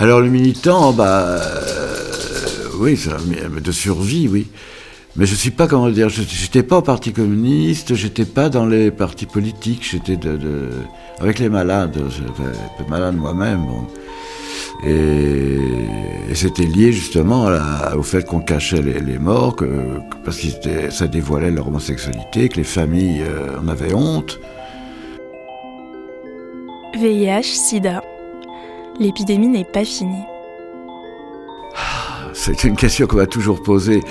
Alors le militant, bah, euh, oui, ça, de survie, oui. Mais je suis pas, comment dire, j'étais pas au Parti communiste, j'étais pas dans les partis politiques, j'étais de, avec les malades, j'étais malade moi-même. Et, c'était lié justement au fait qu'on cachait les, morts, que, parce que ça dévoilait leur homosexualité, que les familles euh, en avaient honte. VIH, SIDA. L'épidémie n'est pas finie. Ah, c'est une question qu'on m'a toujours posée.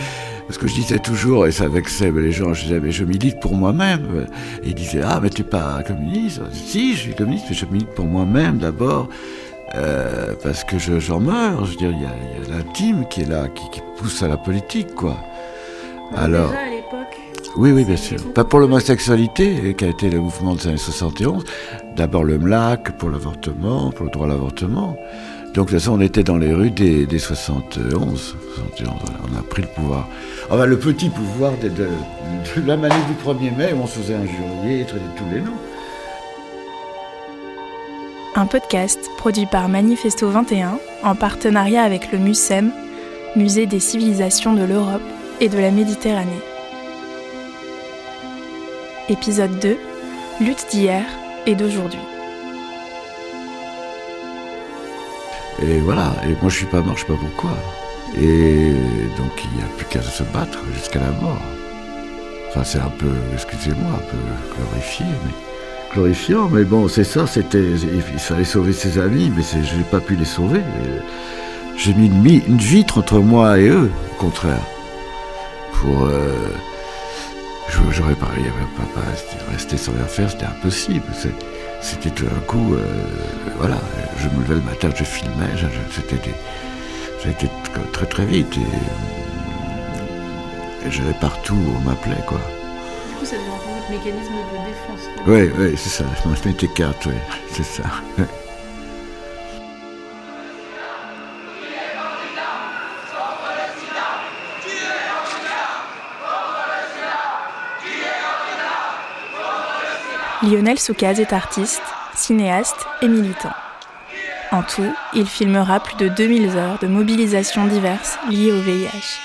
Parce que je disais toujours, et ça vexait les gens, je disais, mais je milite pour moi-même. Et ils disaient, ah, mais tu n'es pas communiste Si, je suis communiste, mais je milite pour moi-même d'abord. Euh, parce que j'en meurs. Je veux dire, il y a, l'intime qui est là, qui, pousse à la politique, quoi. Alors. Déjà. Oui, oui, bien sûr. Pas pour l'homosexualité, qui a été le mouvement des années 71. D'abord le MLAC pour l'avortement, pour le droit à l'avortement. Donc de toute façon, on était dans les rues des, 71. On a pris le pouvoir. Enfin, le petit pouvoir de, de, la manif du 1er mai, où on se faisait injurier et traiter tous les noms. Un podcast produit par Manifesto 21 en partenariat avec le MUSEM, Musée des civilisations de l'Europe et de la Méditerranée. Épisode 2 Lutte d'hier et d'aujourd'hui. Et voilà, et moi je suis pas mort, je sais pas pourquoi. Et donc il n'y a plus qu'à se battre jusqu'à la mort. Enfin c'est un peu, excusez-moi, un peu glorifié, mais glorifiant, mais bon c'est ça, c'était, il fallait sauver ses amis, mais je n'ai pas pu les sauver. J'ai mis une, vitre entre moi et eux, au contraire. Pour. Euh, J'aurais pas, pas, pas rester sans rien faire, c'était impossible. C'était tout d'un coup, euh, voilà, je me levais le matin, je filmais, c'était été très très vite et, et j'allais partout, on m'appelait quoi. Du coup, ça devient un mécanisme de défense. Oui, oui, c'est ça, je m'étais carte, oui, c'est ça. Lionel Soukaz est artiste, cinéaste et militant. En tout, il filmera plus de 2000 heures de mobilisations diverses liées au VIH.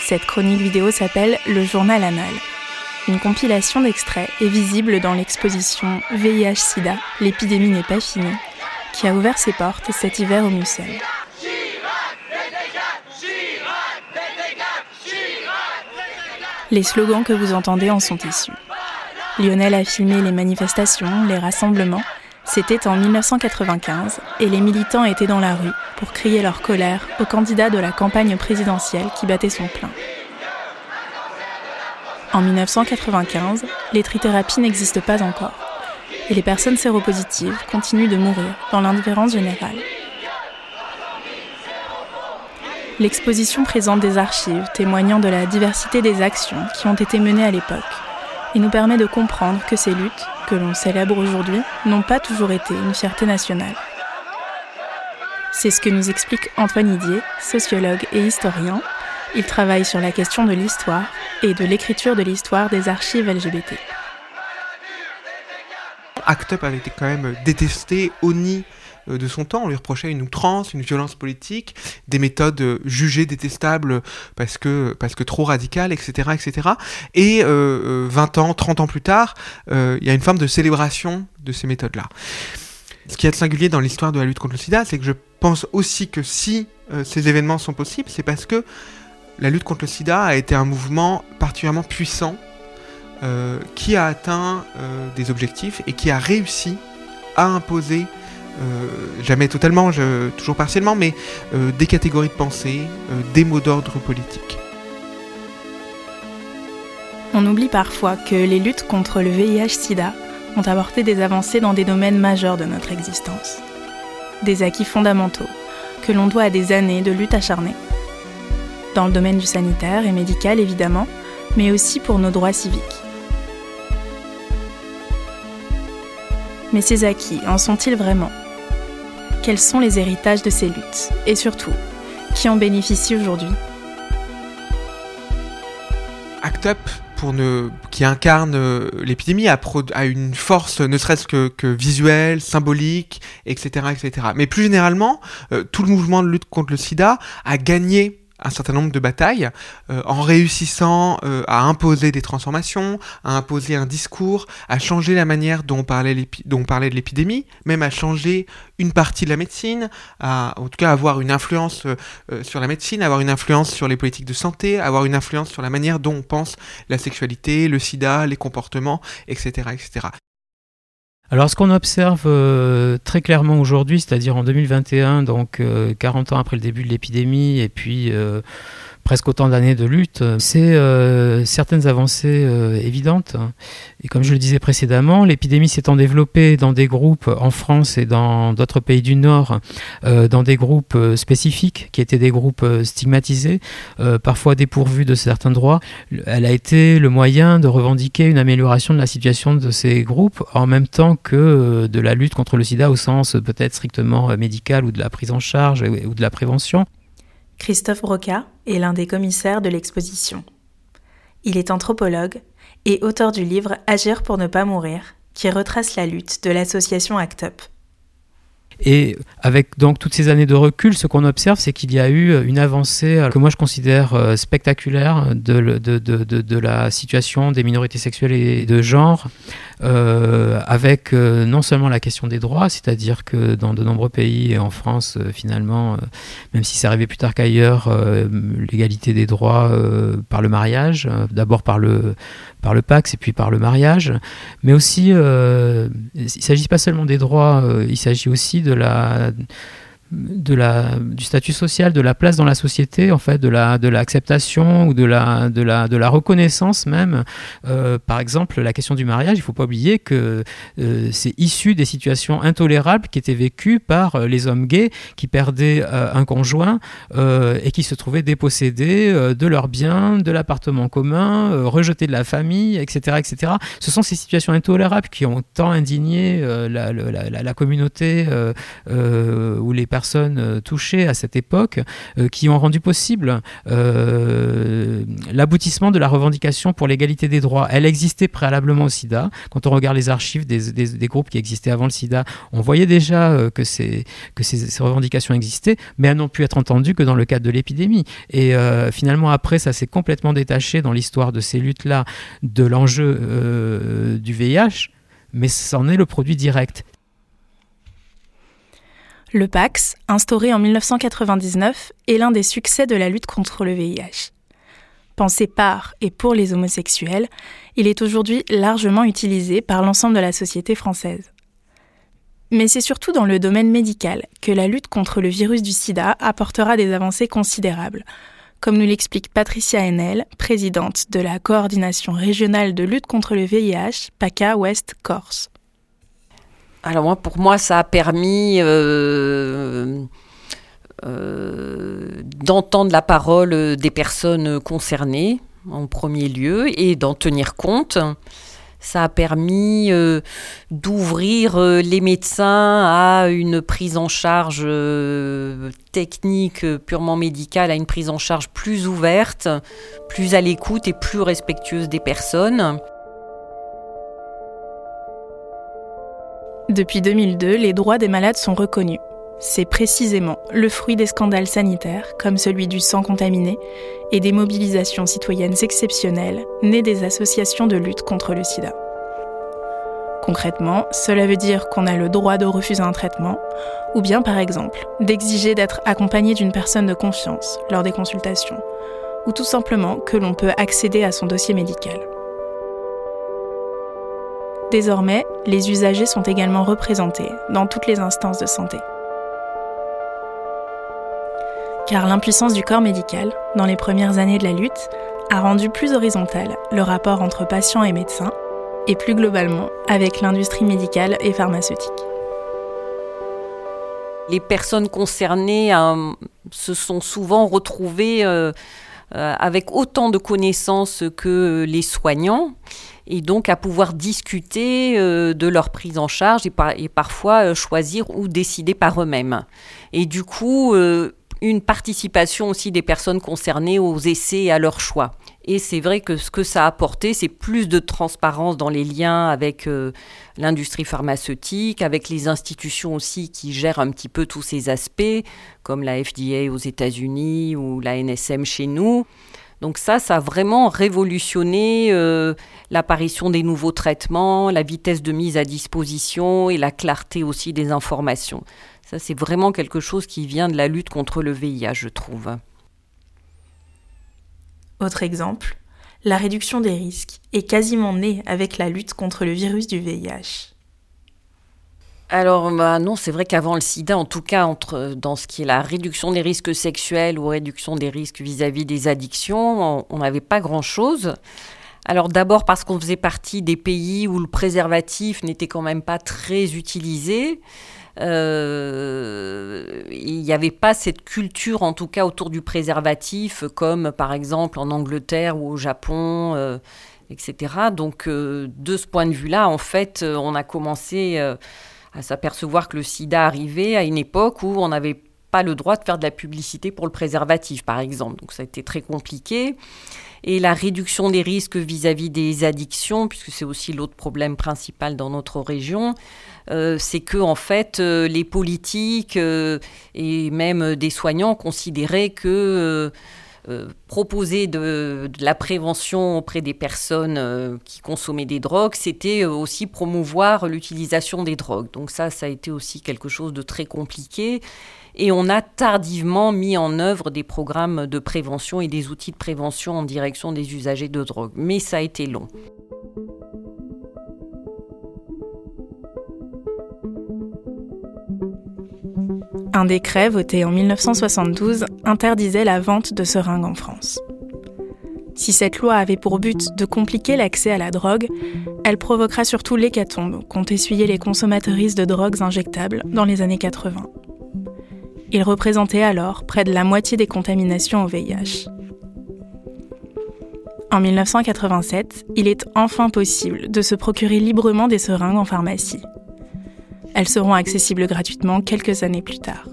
Cette chronique vidéo s'appelle Le Journal Anal. Une compilation d'extraits est visible dans l'exposition VIH-Sida, l'épidémie n'est pas finie, qui a ouvert ses portes cet hiver au Mucem. Les slogans que vous entendez en sont issus. Lionel a filmé les manifestations, les rassemblements. C'était en 1995 et les militants étaient dans la rue pour crier leur colère au candidat de la campagne présidentielle qui battait son plein. En 1995, les trithérapies n'existent pas encore et les personnes séropositives continuent de mourir dans l'indifférence générale. L'exposition présente des archives témoignant de la diversité des actions qui ont été menées à l'époque il nous permet de comprendre que ces luttes, que l'on célèbre aujourd'hui, n'ont pas toujours été une fierté nationale. C'est ce que nous explique Antoine Idier, sociologue et historien. Il travaille sur la question de l'histoire et de l'écriture de l'histoire des archives LGBT. ACT UP avait été quand même détesté, honni de son temps. On lui reprochait une outrance, une violence politique, des méthodes euh, jugées détestables parce que, parce que trop radicales, etc. etc. Et 20 euh, ans, 30 ans plus tard, il y a une forme de célébration de ces méthodes-là. Ce qui est singulier dans l'histoire de la lutte contre le sida, c'est que je pense aussi que si ces événements sont possibles, c'est parce que la lutte contre le sida a été un mouvement particulièrement puissant qui a atteint des objectifs et qui a réussi à imposer euh, jamais totalement, toujours partiellement, mais euh, des catégories de pensée, euh, des mots d'ordre politiques. On oublie parfois que les luttes contre le VIH-Sida ont apporté des avancées dans des domaines majeurs de notre existence. Des acquis fondamentaux que l'on doit à des années de lutte acharnée. Dans le domaine du sanitaire et médical évidemment, mais aussi pour nos droits civiques. Mais ces acquis, en sont-ils vraiment? Quels sont les héritages de ces luttes Et surtout, qui en bénéficie aujourd'hui ACT UP qui incarne euh, l'épidémie a, une force ne serait-ce que, que, visuelle, symbolique, etc. etc. Mais plus généralement, euh, tout le mouvement de lutte contre le sida a gagné un certain nombre de batailles euh, en réussissant euh, à imposer des transformations, à imposer un discours, à changer la manière dont on parlait, de l'épidémie, même à changer une partie de la médecine, à en tout cas avoir une influence euh, sur la médecine, avoir une influence sur les politiques de santé, avoir une influence sur la manière dont on pense la sexualité, le sida, les comportements, etc. etc. Alors ce qu'on observe euh, très clairement aujourd'hui, c'est-à-dire en 2021, donc 40 euh, ans après le début de l'épidémie, et puis euh, presque autant d'années de lutte, c'est euh, certaines avancées euh, évidentes. Et comme je le disais précédemment, l'épidémie s'étant développée dans des groupes en France et dans d'autres pays du Nord, euh, dans des groupes spécifiques, qui étaient des groupes stigmatisés, parfois dépourvus de certains droits, elle a été le moyen de revendiquer une amélioration de la situation de ces groupes, en même temps que de la lutte contre le sida au sens peut-être strictement médical ou de la prise en charge ou de la prévention. Christophe Broca est l'un des commissaires de l'exposition. Il est anthropologue et auteur du livre Agir pour ne pas mourir, qui retrace la lutte de l'association ACT UP. Et avec donc toutes ces années de recul, ce qu'on observe, c'est qu'il y a eu une avancée euh, que moi je considère euh, spectaculaire de, la situation des minorités sexuelles et de genre, euh, avec euh, non seulement la question des droits, c'est-à-dire que dans de nombreux pays et en France, finalement, même si c'est arrivé plus tard qu'ailleurs, l'égalité des droits par le mariage, d'abord par le, par le Pax et puis par le mariage, mais aussi, il ne s'agit pas seulement des droits, il s'agit aussi de la de la, du statut social, de la place dans la société, en fait, de la de l'acceptation ou de la, de, la, de la reconnaissance même. Euh, par exemple, la question du mariage, il faut pas oublier que euh, c'est issu des situations intolérables qui étaient vécues par euh, les hommes gays qui perdaient un conjoint et qui se trouvaient dépossédés de leurs biens, de l'appartement commun, rejetés de la famille, etc., etc. Ce sont ces situations intolérables qui ont tant indigné la, la, la, communauté où les personnes euh, touchées à cette époque euh, qui ont rendu possible euh, l'aboutissement de la revendication pour l'égalité des droits. Elle existait préalablement au sida. Quand on regarde les archives des, groupes qui existaient avant le sida, on voyait déjà que, ces, que ces, revendications existaient, mais elles n'ont pu être entendues que dans le cadre de l'épidémie. Et finalement, après, ça s'est complètement détaché dans l'histoire de ces luttes-là de l'enjeu du VIH mais c'en est le produit direct. Le Pax, instauré en 1999, est l'un des succès de la lutte contre le VIH. Pensé par et pour les homosexuels, il est aujourd'hui largement utilisé par l'ensemble de la société française. Mais c'est surtout dans le domaine médical que la lutte contre le virus du sida apportera des avancées considérables, comme nous l'explique Patricia Henel, présidente de la coordination régionale de lutte contre le VIH, PACA Ouest Corse. Alors moi, pour moi, ça a permis euh, euh, d'entendre la parole des personnes concernées en premier lieu et d'en tenir compte. Ça a permis euh, d'ouvrir les médecins à une prise en charge technique purement médicale, à une prise en charge plus ouverte, plus à l'écoute et plus respectueuse des personnes. Depuis 2002, les droits des malades sont reconnus. C'est précisément le fruit des scandales sanitaires, comme celui du sang contaminé, et des mobilisations citoyennes exceptionnelles nées des associations de lutte contre le sida. Concrètement, cela veut dire qu'on a le droit de refuser un traitement, ou bien par exemple d'exiger d'être accompagné d'une personne de confiance lors des consultations, ou tout simplement que l'on peut accéder à son dossier médical. Désormais, les usagers sont également représentés dans toutes les instances de santé. Car l'impuissance du corps médical, dans les premières années de la lutte, a rendu plus horizontal le rapport entre patients et médecins, et plus globalement avec l'industrie médicale et pharmaceutique. Les personnes concernées euh, se sont souvent retrouvées euh, euh, avec autant de connaissances que les soignants et donc à pouvoir discuter euh, de leur prise en charge et, parfois euh, choisir ou décider par eux-mêmes. Et du coup, euh, une participation aussi des personnes concernées aux essais et à leurs choix. Et c'est vrai que ce que ça a apporté, c'est plus de transparence dans les liens avec l'industrie pharmaceutique, avec les institutions aussi qui gèrent un petit peu tous ces aspects, comme la FDA aux États-Unis ou la NSM chez nous. Donc ça, ça a vraiment révolutionné euh, l'apparition des nouveaux traitements, la vitesse de mise à disposition et la clarté aussi des informations. Ça, c'est vraiment quelque chose qui vient de la lutte contre le VIH, je trouve. Autre exemple, la réduction des risques est quasiment née avec la lutte contre le virus du VIH. Alors bah non, c'est vrai qu'avant le sida, en tout cas entre, dans ce qui est la réduction des risques sexuels ou réduction des risques vis-à-vis des addictions, on n'avait pas grand-chose. Alors d'abord parce qu'on faisait partie des pays où le préservatif n'était quand même pas très utilisé. Euh, il n'y avait pas cette culture, en tout cas autour du préservatif, comme par exemple en Angleterre ou au Japon, euh, etc. Donc euh, de ce point de vue-là, en fait, on a commencé à s'apercevoir que le sida arrivait à une époque où on n'avait pas le droit de faire de la publicité pour le préservatif, par exemple. Donc ça a été très compliqué. Et la réduction des risques vis-à-vis des addictions, puisque c'est aussi l'autre problème principal dans notre région, euh, c'est que en fait euh, les politiques euh, et même des soignants considéraient que proposer de, la prévention auprès des personnes qui consommaient des drogues, c'était aussi promouvoir l'utilisation des drogues. Donc ça, ça a été aussi quelque chose de très compliqué. Et on a tardivement mis en œuvre des programmes de prévention et des outils de prévention en direction des usagers de drogue. Mais ça a été long. Un décret voté en 1972 interdisait la vente de seringues en France. Si cette loi avait pour but de compliquer l'accès à la drogue, elle provoquera surtout l'hécatombe qu'ont essuyé les consommateuristes de drogues injectables dans les années 80. Il représentait alors près de la moitié des contaminations au VIH. En 1987, il est enfin possible de se procurer librement des seringues en pharmacie. Elles seront accessibles gratuitement quelques années plus tard.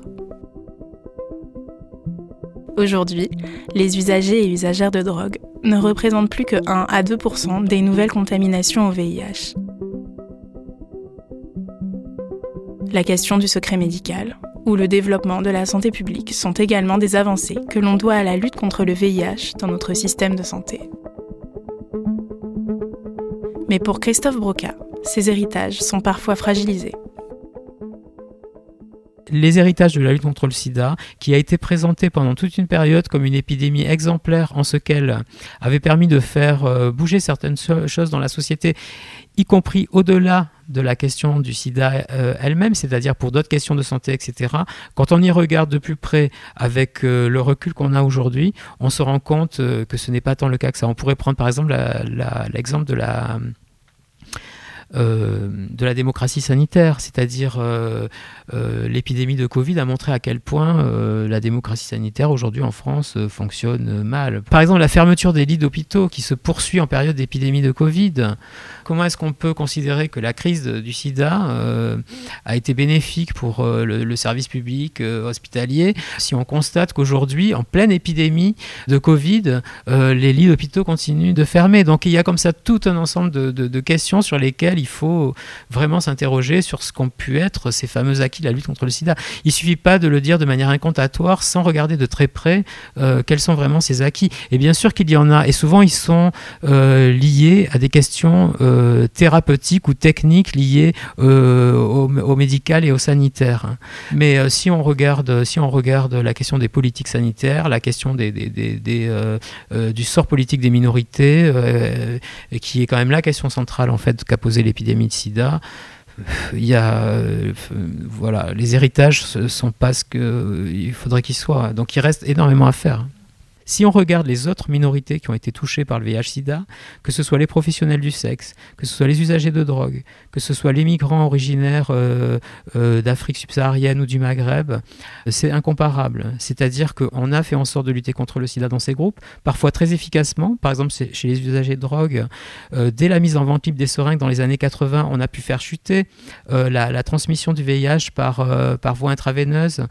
Aujourd'hui, les usagers et usagères de drogue ne représentent plus que 1 à 2% des nouvelles contaminations au VIH. La question du secret médical, ou le développement de la santé publique sont également des avancées que l'on doit à la lutte contre le VIH dans notre système de santé. Mais pour Christophe Broca, ces héritages sont parfois fragilisés les héritages de la lutte contre le sida, qui a été présenté pendant toute une période comme une épidémie exemplaire en ce qu'elle avait permis de faire euh, bouger certaines choses dans la société, y compris au-delà de la question du sida euh, elle-même, c'est-à-dire pour d'autres questions de santé, etc. Quand on y regarde de plus près avec euh, le recul qu'on a aujourd'hui, on se rend compte que ce n'est pas tant le cas que ça. On pourrait prendre par exemple l'exemple de la euh, de la démocratie sanitaire, c'est-à-dire euh, euh, l'épidémie de Covid a montré à quel point la démocratie sanitaire aujourd'hui en France fonctionne mal. Par exemple, la fermeture des lits d'hôpitaux qui se poursuit en période d'épidémie de Covid. Comment est-ce qu'on peut considérer que la crise du sida a été bénéfique pour le, service public hospitalier? Si on constate qu'aujourd'hui, en pleine épidémie de Covid, les lits d'hôpitaux continuent de fermer Donc il y a comme ça tout un ensemble de, de questions sur lesquelles il faut vraiment s'interroger sur ce qu'ont pu être ces fameux acquis de la lutte contre le sida. Il suffit pas de le dire de manière incantatoire sans regarder de très près euh, quels sont vraiment ces acquis. Et bien sûr qu'il y en a, et souvent ils sont euh, liés à des questions euh, thérapeutiques ou techniques liées au, médical et au sanitaire. Mais si, on regarde, si on regarde la question des politiques sanitaires, la question du sort politique des minorités, qui est quand même la question centrale en fait qu'a posé les l'épidémie de sida, euh, voilà, les héritages ne sont pas ce qu'il faudrait qu'ils soient. Donc il reste énormément à faire. Si on regarde les autres minorités qui ont été touchées par le VIH-Sida, que ce soit les professionnels du sexe, que ce soit les usagers de drogue, que ce soit les migrants originaires euh, euh, d'Afrique subsaharienne ou du Maghreb, c'est incomparable. C'est-à-dire qu'on a fait en sorte de lutter contre le sida dans ces groupes, parfois très efficacement. Par exemple, chez les usagers de drogue, euh, dès la mise en vente libre des seringues dans les années 80, on a pu faire chuter la, transmission du VIH par voie intraveineuse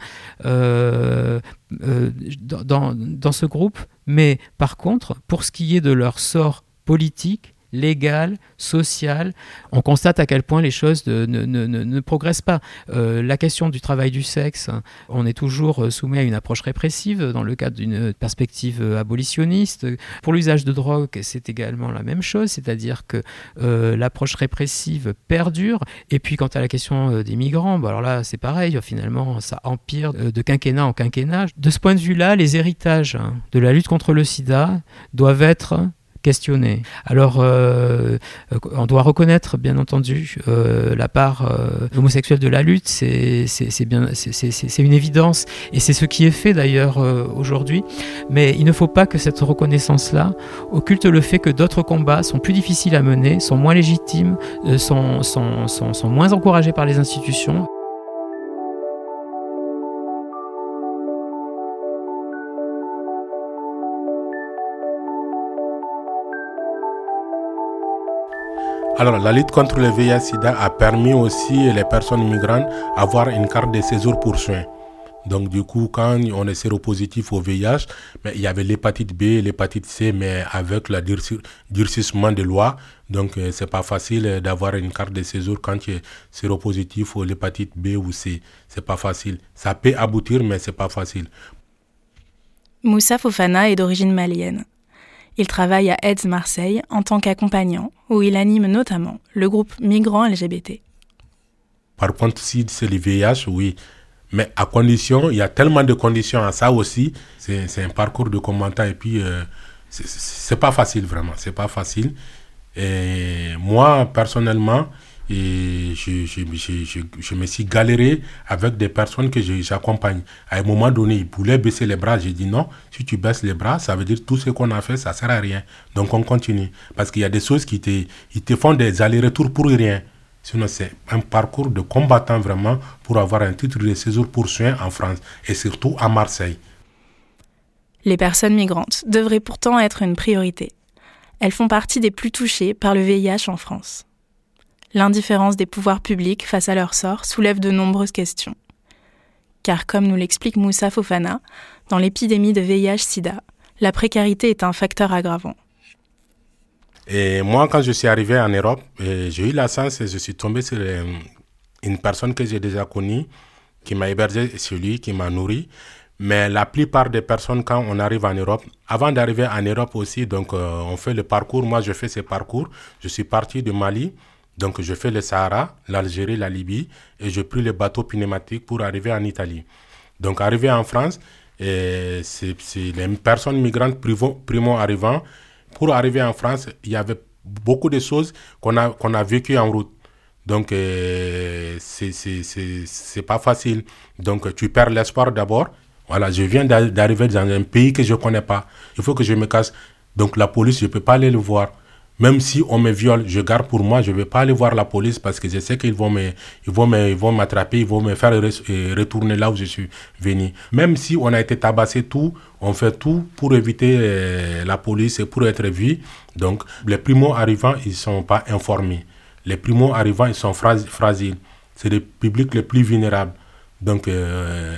dans, dans ce groupe, mais par contre, pour ce qui est de leur sort politique, légal, social, on constate à quel point les choses ne, ne, progressent pas. Euh, la question du travail du sexe, on est toujours soumis à une approche répressive dans le cadre d'une perspective abolitionniste. Pour l'usage de drogue, c'est également la même chose, c'est-à-dire que euh, l'approche répressive perdure. Et puis quant à la question euh, des migrants, bah alors là c'est pareil, finalement ça empire de quinquennat en quinquennat. De ce point de vue-là, les héritages hein, de la lutte contre le sida doivent être questionner. Alors, euh, on doit reconnaître, bien entendu, euh, la part euh, homosexuelle de la lutte, c'est une évidence, et c'est ce qui est fait d'ailleurs aujourd'hui. Mais il ne faut pas que cette reconnaissance-là occulte le fait que d'autres combats sont plus difficiles à mener, sont moins légitimes, sont, sont, sont, sont moins encouragés par les institutions. Alors, la lutte contre le VIH-Sida a permis aussi les personnes migrantes d'avoir une carte de séjour pour soins. Donc, du coup, quand on est séropositif au VIH, mais il y avait l'hépatite B, l'hépatite C, mais avec le durcissement des lois, donc euh, c'est pas facile d'avoir une carte de séjour quand tu es séropositif au l'hépatite B ou C. C'est pas facile. Ça peut aboutir, mais c'est pas facile. Moussa Fofana est d'origine malienne. Il travaille à AIDS Marseille en tant qu'accompagnant, où il anime notamment le groupe Migrants LGBT. Par contre, si c'est le VIH, oui. Mais à condition, il y a tellement de conditions à ça aussi. C'est un parcours de combattant et puis euh, c'est pas facile vraiment. C'est pas facile. Et moi, personnellement, et je, je, je, je, me suis galéré avec des personnes que j'accompagne. À un moment donné, ils voulaient baisser les bras. J'ai dit non, si tu baisses les bras, ça veut dire tout ce qu'on a fait, ça sert à rien. Donc on continue. Parce qu'il y a des choses qui te, ils te font des allers-retours pour rien. Sinon, c'est un parcours de combattant vraiment pour avoir un titre de séjour pour soins en France et surtout à Marseille. Les personnes migrantes devraient pourtant être une priorité. Elles font partie des plus touchées par le VIH en France l'indifférence des pouvoirs publics face à leur sort soulève de nombreuses questions. Car comme nous l'explique Moussa Fofana, dans l'épidémie de VIH-Sida, la précarité est un facteur aggravant. Et moi, quand je suis arrivé en Europe, j'ai eu la chance et je suis tombé sur euh, une personne que j'ai déjà connue, qui m'a hébergé chez lui, qui m'a nourri. Mais la plupart des personnes, quand on arrive en Europe, avant d'arriver en Europe aussi, donc euh, on fait le parcours. Moi, je fais ce parcours. Je suis parti de Mali. Donc je fais le Sahara, l'Algérie, la Libye et je pris le bateau pneumatique pour arriver en Italie. Donc arrivé en France, c'est les personnes migrantes primo arrivant. Pour arriver en France, il y avait beaucoup de choses qu'on a, a vécues en route. Donc euh, c'est pas facile. Donc tu perds l'espoir d'abord. Voilà, je viens d'arriver dans un pays que je connais pas. Il faut que je me casse. Donc la police, je peux pas aller le voir. Même si on me viole, je garde pour moi, je ne vais pas aller voir la police parce que je sais qu'ils vont me, ils vont me, ils vont m'attraper, ils vont me faire euh, retourner là où je suis venu. Même si on a été tabassé tout, on fait tout pour éviter euh, la police et pour être vu. Donc, les primo arrivants, ils sont pas informés. Les primo arrivants, ils sont fragiles. C'est les publics les plus vulnérables. Donc, euh,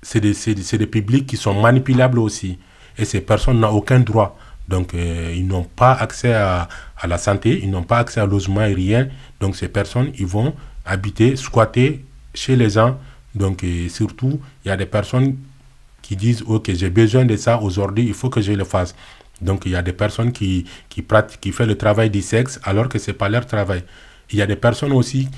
c'est des, des publics qui sont manipulables aussi. Et ces personnes n'ont aucun droit. Donc, euh, ils n'ont pas accès à, la santé, ils n'ont pas accès à logement et rien. Donc, ces personnes, ils vont habiter, squatter chez les gens. Donc, surtout, il y a des personnes qui disent, OK, j'ai besoin de ça aujourd'hui, il faut que je le fasse. Donc, il y a des personnes qui, pratiquent, qui font le travail du sexe alors que ce n'est pas leur travail. Il y a des personnes aussi,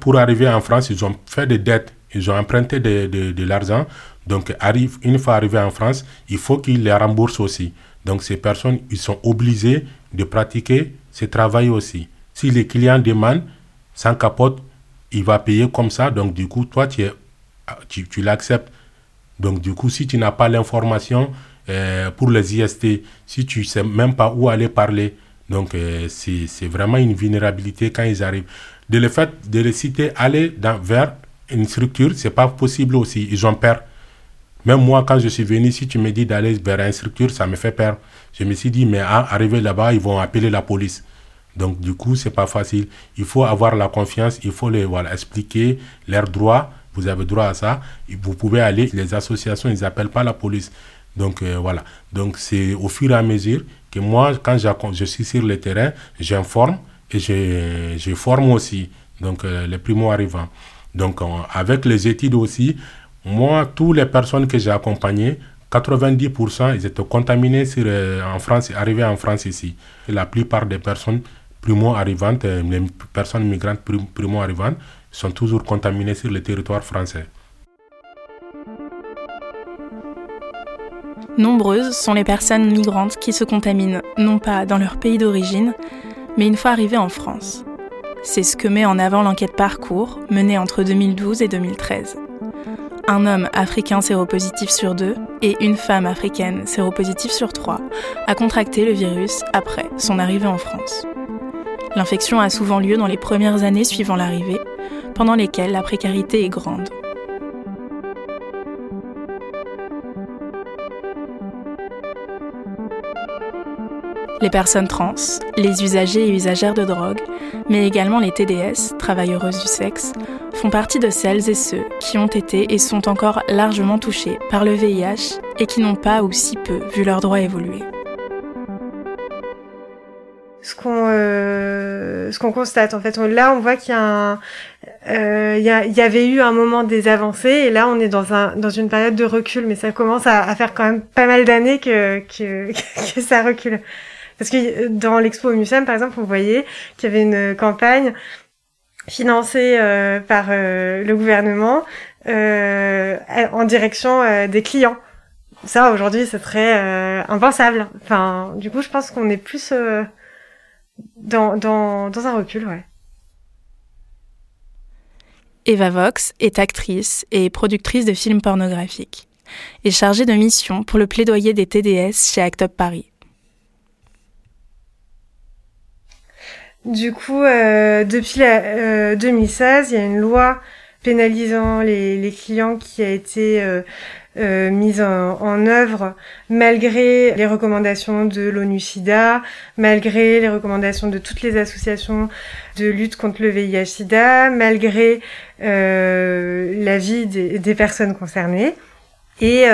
pour arriver en France, ils ont fait des dettes, ils ont emprunté de, l'argent. Donc, arrive, une fois arrivé en France, il faut qu'ils les remboursent aussi. Donc ces personnes, ils sont obligés de pratiquer ce travail aussi. Si les clients demandent, sans capote, il va payer comme ça. Donc du coup, toi, tu, l'acceptes. Donc du coup, si tu n'as pas l'information euh, pour les IST, si tu ne sais même pas où aller parler, donc euh, c'est vraiment une vulnérabilité quand ils arrivent. De le fait de les citer, aller vers une structure, c'est pas possible aussi. Ils ont peur. Même moi, quand je suis venu, si tu me dis d'aller vers une structure, ça me fait peur. Je me suis dit, mais à arriver là-bas, ils vont appeler la police. Donc, du coup, c'est pas facile. Il faut avoir la confiance, il faut les voilà, expliquer leurs droits vous avez droit à ça. Vous pouvez aller, les associations, ils n'appellent pas la police. Donc euh, voilà. Donc c'est au fur et à mesure que moi, quand je suis sur le terrain, j'informe et je, je, forme aussi donc, euh, les primo-arrivants. Donc avec les études aussi, moi, toutes les personnes que j'ai accompagnées, 90% ils étaient contaminés sur, en France, arrivés en France ici. La plupart des personnes primo-arrivantes, les personnes migrantes primo-arrivantes, sont toujours contaminés sur le territoire français. Nombreuses sont les personnes migrantes qui se contaminent non pas dans leur pays d'origine, mais une fois arrivées en France. C'est ce que met en avant l'enquête Parcours menée entre 2012 et 2013. Un homme africain séropositif sur deux et une femme africaine séropositive sur trois a contracté le virus après son arrivée en France. L'infection a souvent lieu dans les premières années suivant l'arrivée, pendant lesquelles la précarité est grande. Les personnes trans, les usagers et usagères de drogue, mais également les TDS, travailleuses du sexe, font partie de celles et ceux qui ont été et sont encore largement touchés par le VIH et qui n'ont pas ou si peu vu leurs droits évoluer. ce qu'on euh, ce qu'on constate en fait là on voit qu'il y a euh, y, y avait eu un moment des avancées et là on est dans un dans une période de recul mais ça commence à, faire quand même pas mal d'années que, que ça recule parce que dans l'expo au Mucem par exemple on voyait qu'il y avait une campagne financée euh, par euh, le gouvernement euh, en direction des clients ça aujourd'hui ce serait impensable enfin du coup je pense qu'on est plus dans, dans, dans un recul, ouais. Eva Vox est actrice et productrice de films pornographiques et chargée de mission pour le plaidoyer des TDS chez Act Up Paris. Du coup, euh, depuis la, 2016, euh, il y a une loi pénalisant les, clients qui a été euh, mise en, œuvre malgré les recommandations de l'ONU-SIDA, malgré les recommandations de toutes les associations de lutte contre le VIH-SIDA, malgré l'avis des, des, personnes concernées. Et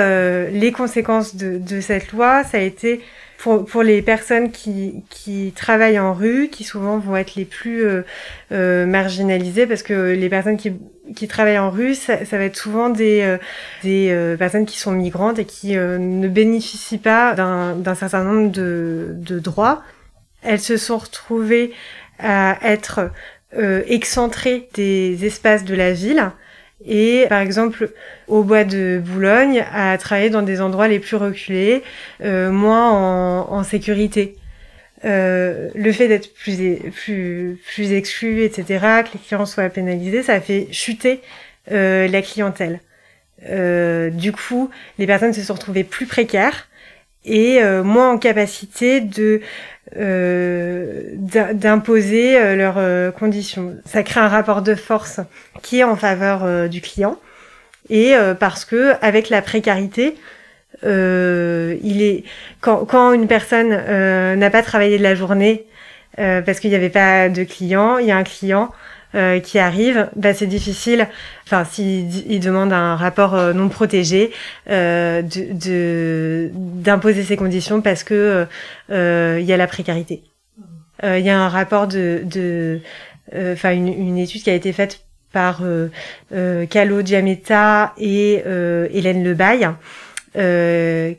les conséquences de, cette loi, ça a été pour, pour les personnes qui, qui travaillent en rue, qui souvent vont être les plus euh, euh, marginalisées, parce que les personnes qui, qui travaillent en rue, ça, ça va être souvent des, euh, des euh, personnes qui sont migrantes et qui euh, ne bénéficient pas d'un certain nombre de, de droits. Elles se sont retrouvées à être excentrées des espaces de la ville et par exemple au bois de Boulogne à travailler dans des endroits les plus reculés, euh, moins en, sécurité. Euh, le fait d'être plus, plus, plus exclu, etc., que les clients soient pénalisés, ça fait chuter euh, la clientèle. Du coup, les personnes se sont retrouvées plus précaires et euh, moins en capacité de euh, d'imposer euh, leurs euh, conditions. Ça crée un rapport de force qui est en faveur du client et parce que avec la précarité, il est quand, quand une personne n'a pas travaillé de la journée parce qu'il n'y avait pas de client, il y a un client euh, qui arrive, bah, c'est difficile. Enfin, s'il il demande un rapport euh, non protégé, euh, de d'imposer ces conditions parce que il y a la précarité. Il y a un rapport de, de enfin une, une, étude qui a été faite par euh, Calo Giametta et Hélène Lebaille.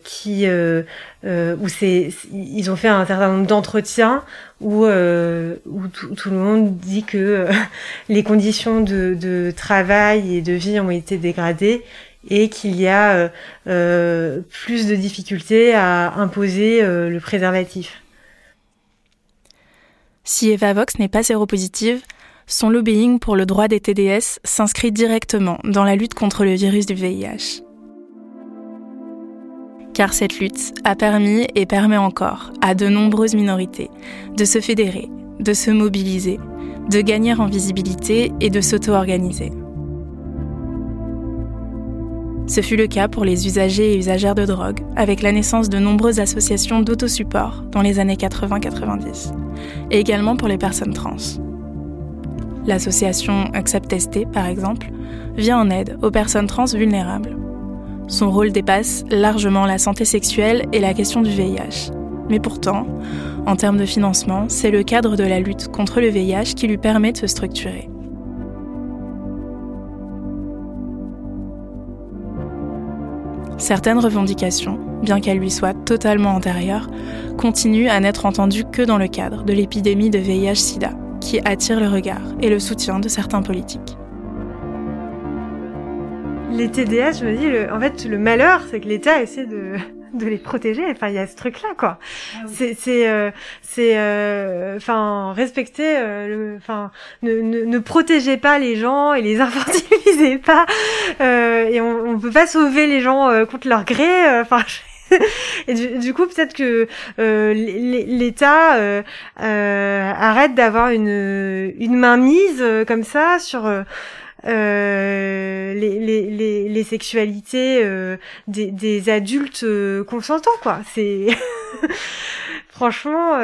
Qui où c'est ils ont fait un certain nombre d'entretiens où, euh, où tout le monde dit que euh, les conditions de, de, travail et de vie ont été dégradées et qu'il y a euh, euh plus de difficultés à imposer le préservatif. Si Eva Vox n'est pas séropositive, son lobbying pour le droit des TDS s'inscrit directement dans la lutte contre le virus du VIH car cette lutte a permis et permet encore à de nombreuses minorités de se fédérer, de se mobiliser, de gagner en visibilité et de s'auto-organiser. Ce fut le cas pour les usagers et usagères de drogue, avec la naissance de nombreuses associations d'autosupport dans les années 80-90, et également pour les personnes trans. L'association Accept ST, par exemple, vient en aide aux personnes trans vulnérables. Son rôle dépasse largement la santé sexuelle et la question du VIH. Mais pourtant, en termes de financement, c'est le cadre de la lutte contre le VIH qui lui permet de se structurer. Certaines revendications, bien qu'elles lui soient totalement antérieures, continuent à n'être entendues que dans le cadre de l'épidémie de VIH-Sida, qui attire le regard et le soutien de certains politiques. Les TDS, je me dis, en fait, le malheur, c'est que l'État essaie de, de les protéger. Enfin, il y a ce truc-là, quoi. Ah c'est, c'est, euh, c'est, euh, enfin, respecter, euh, enfin, ne, ne, ne, protégez pas les gens et les infantilisez pas. et on, on peut pas sauver les gens contre leur gré. Enfin. et du, coup, peut-être que l'État arrête d'avoir une, une main mise comme ça sur euh, les, les, les, sexualités euh, des, des, adultes euh, consentants, quoi. C'est franchement,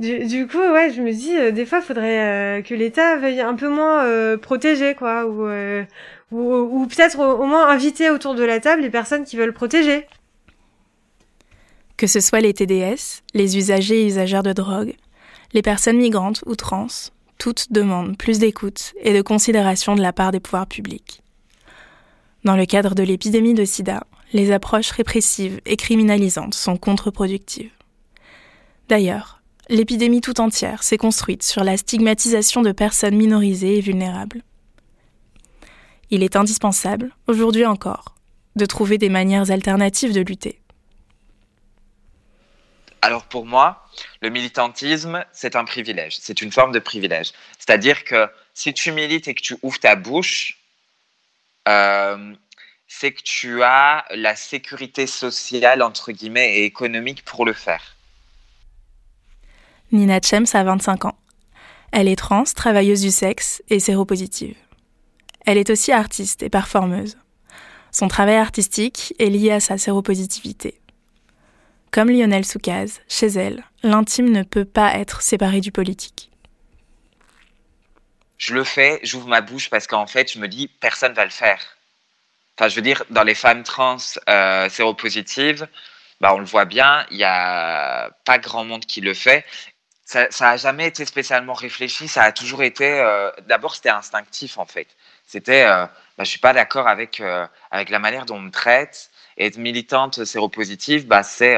du, du, coup, ouais, je me dis, des fois, faudrait que l'État veuille un peu moins protéger, quoi, ou, ou, ou peut-être au, au moins inviter autour de la table les personnes qui veulent protéger. Que ce soit les TDS, les usagers et usagères de drogue, les personnes migrantes ou trans, toutes demandent plus d'écoute et de considération de la part des pouvoirs publics. Dans le cadre de l'épidémie de sida, les approches répressives et criminalisantes sont contre-productives. D'ailleurs, l'épidémie tout entière s'est construite sur la stigmatisation de personnes minorisées et vulnérables. Il est indispensable, aujourd'hui encore, de trouver des manières alternatives de lutter. Alors pour moi, le militantisme, c'est un privilège, c'est une forme de privilège. C'est-à-dire que si tu milites et que tu ouvres ta bouche, euh, c'est que tu as la sécurité sociale, entre guillemets, et économique pour le faire. Nina Chems a 25 ans. Elle est trans, travailleuse du sexe et séropositive. Elle est aussi artiste et performeuse. Son travail artistique est lié à sa séropositivité. Comme Lionel Soukaz, chez elle, l'intime ne peut pas être séparé du politique. Je le fais, j'ouvre ma bouche parce qu'en fait, je me dis, personne va le faire. Enfin, je veux dire, dans les femmes trans euh, séropositives, bah, on le voit bien, il n'y a pas grand monde qui le fait. Ça n'a jamais été spécialement réfléchi, ça a toujours été. Euh, d'abord, c'était instinctif en fait. C'était, euh, bah, je ne suis pas d'accord avec, avec la manière dont on me traite. Être militante séropositive, bah, c'est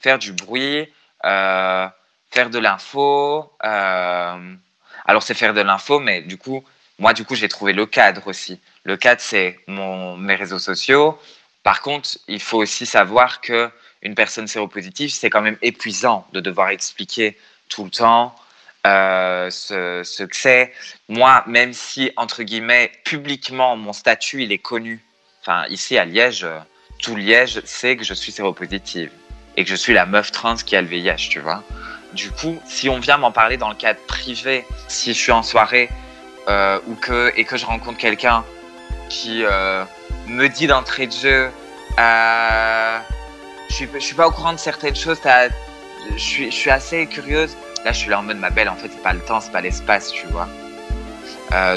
faire du bruit, euh, faire de l'info. Euh, alors c'est faire de l'info, mais du coup, moi du coup j'ai trouvé le cadre aussi. Le cadre c'est mes réseaux sociaux. Par contre, il faut aussi savoir que une personne séropositive, c'est quand même épuisant de devoir expliquer tout le temps euh, ce, ce, que c'est. Moi, même si, entre guillemets, publiquement, mon statut, il est connu. Enfin, ici à Liège, tout Liège sait que je suis séropositive et que je suis la meuf trans qui a le VIH, tu vois. Du coup, si on vient m'en parler dans le cadre privé, si je suis en soirée euh, ou que, et que je rencontre quelqu'un qui euh, me dit d'entrée de jeu, euh, je suis, suis pas au courant de certaines choses, je suis, je suis assez curieuse. Là, je suis là en mode ma belle, en fait, c'est pas le temps, c'est pas l'espace, tu vois.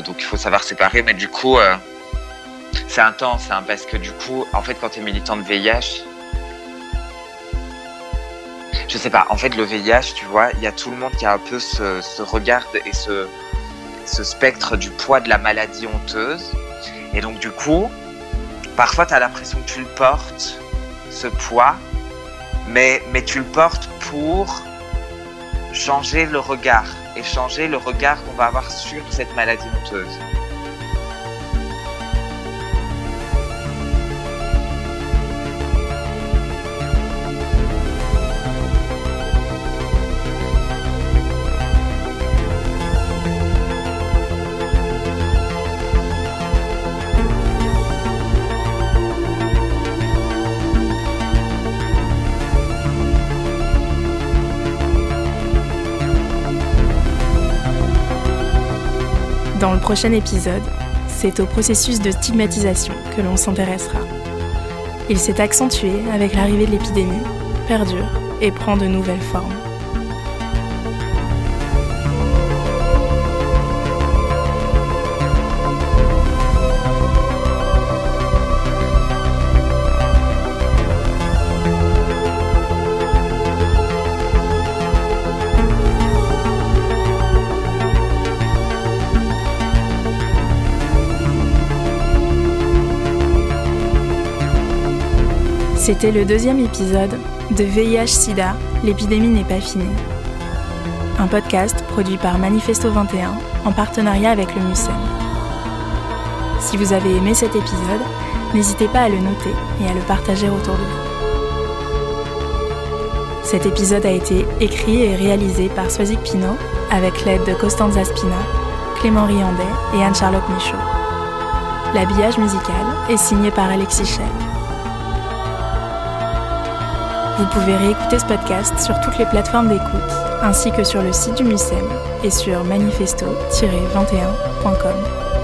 donc, il faut savoir séparer, mais du coup, c'est intense, hein, parce que du coup, en fait, quand tu es militant de VIH, je sais pas, en fait, le VIH, tu vois, il y a tout le monde qui a un peu ce, regard et ce, spectre du poids de la maladie honteuse. Et donc, du coup, parfois, tu as l'impression que tu le portes, ce poids, mais, mais tu le portes pour changer le regard et changer le regard qu'on va avoir sur cette maladie honteuse. Prochain épisode, c'est au processus de stigmatisation que l'on s'intéressera. Il s'est accentué avec l'arrivée de l'épidémie, perdure et prend de nouvelles formes. C'était le deuxième épisode de VIH-Sida, l'épidémie n'est pas finie. Un podcast produit par Manifesto 21 en partenariat avec le MUSEM. Si vous avez aimé cet épisode, n'hésitez pas à le noter et à le partager autour de vous. Cet épisode a été écrit et réalisé par Swazik Pinault avec l'aide de Costanza Spina, Clément Riandet et Anne-Charlotte Michaud. L'habillage musical est signé par Alexis Schell. Vous pouvez réécouter ce podcast sur toutes les plateformes d'écoute, ainsi que sur le site du MUSEM et sur manifesto-21.com.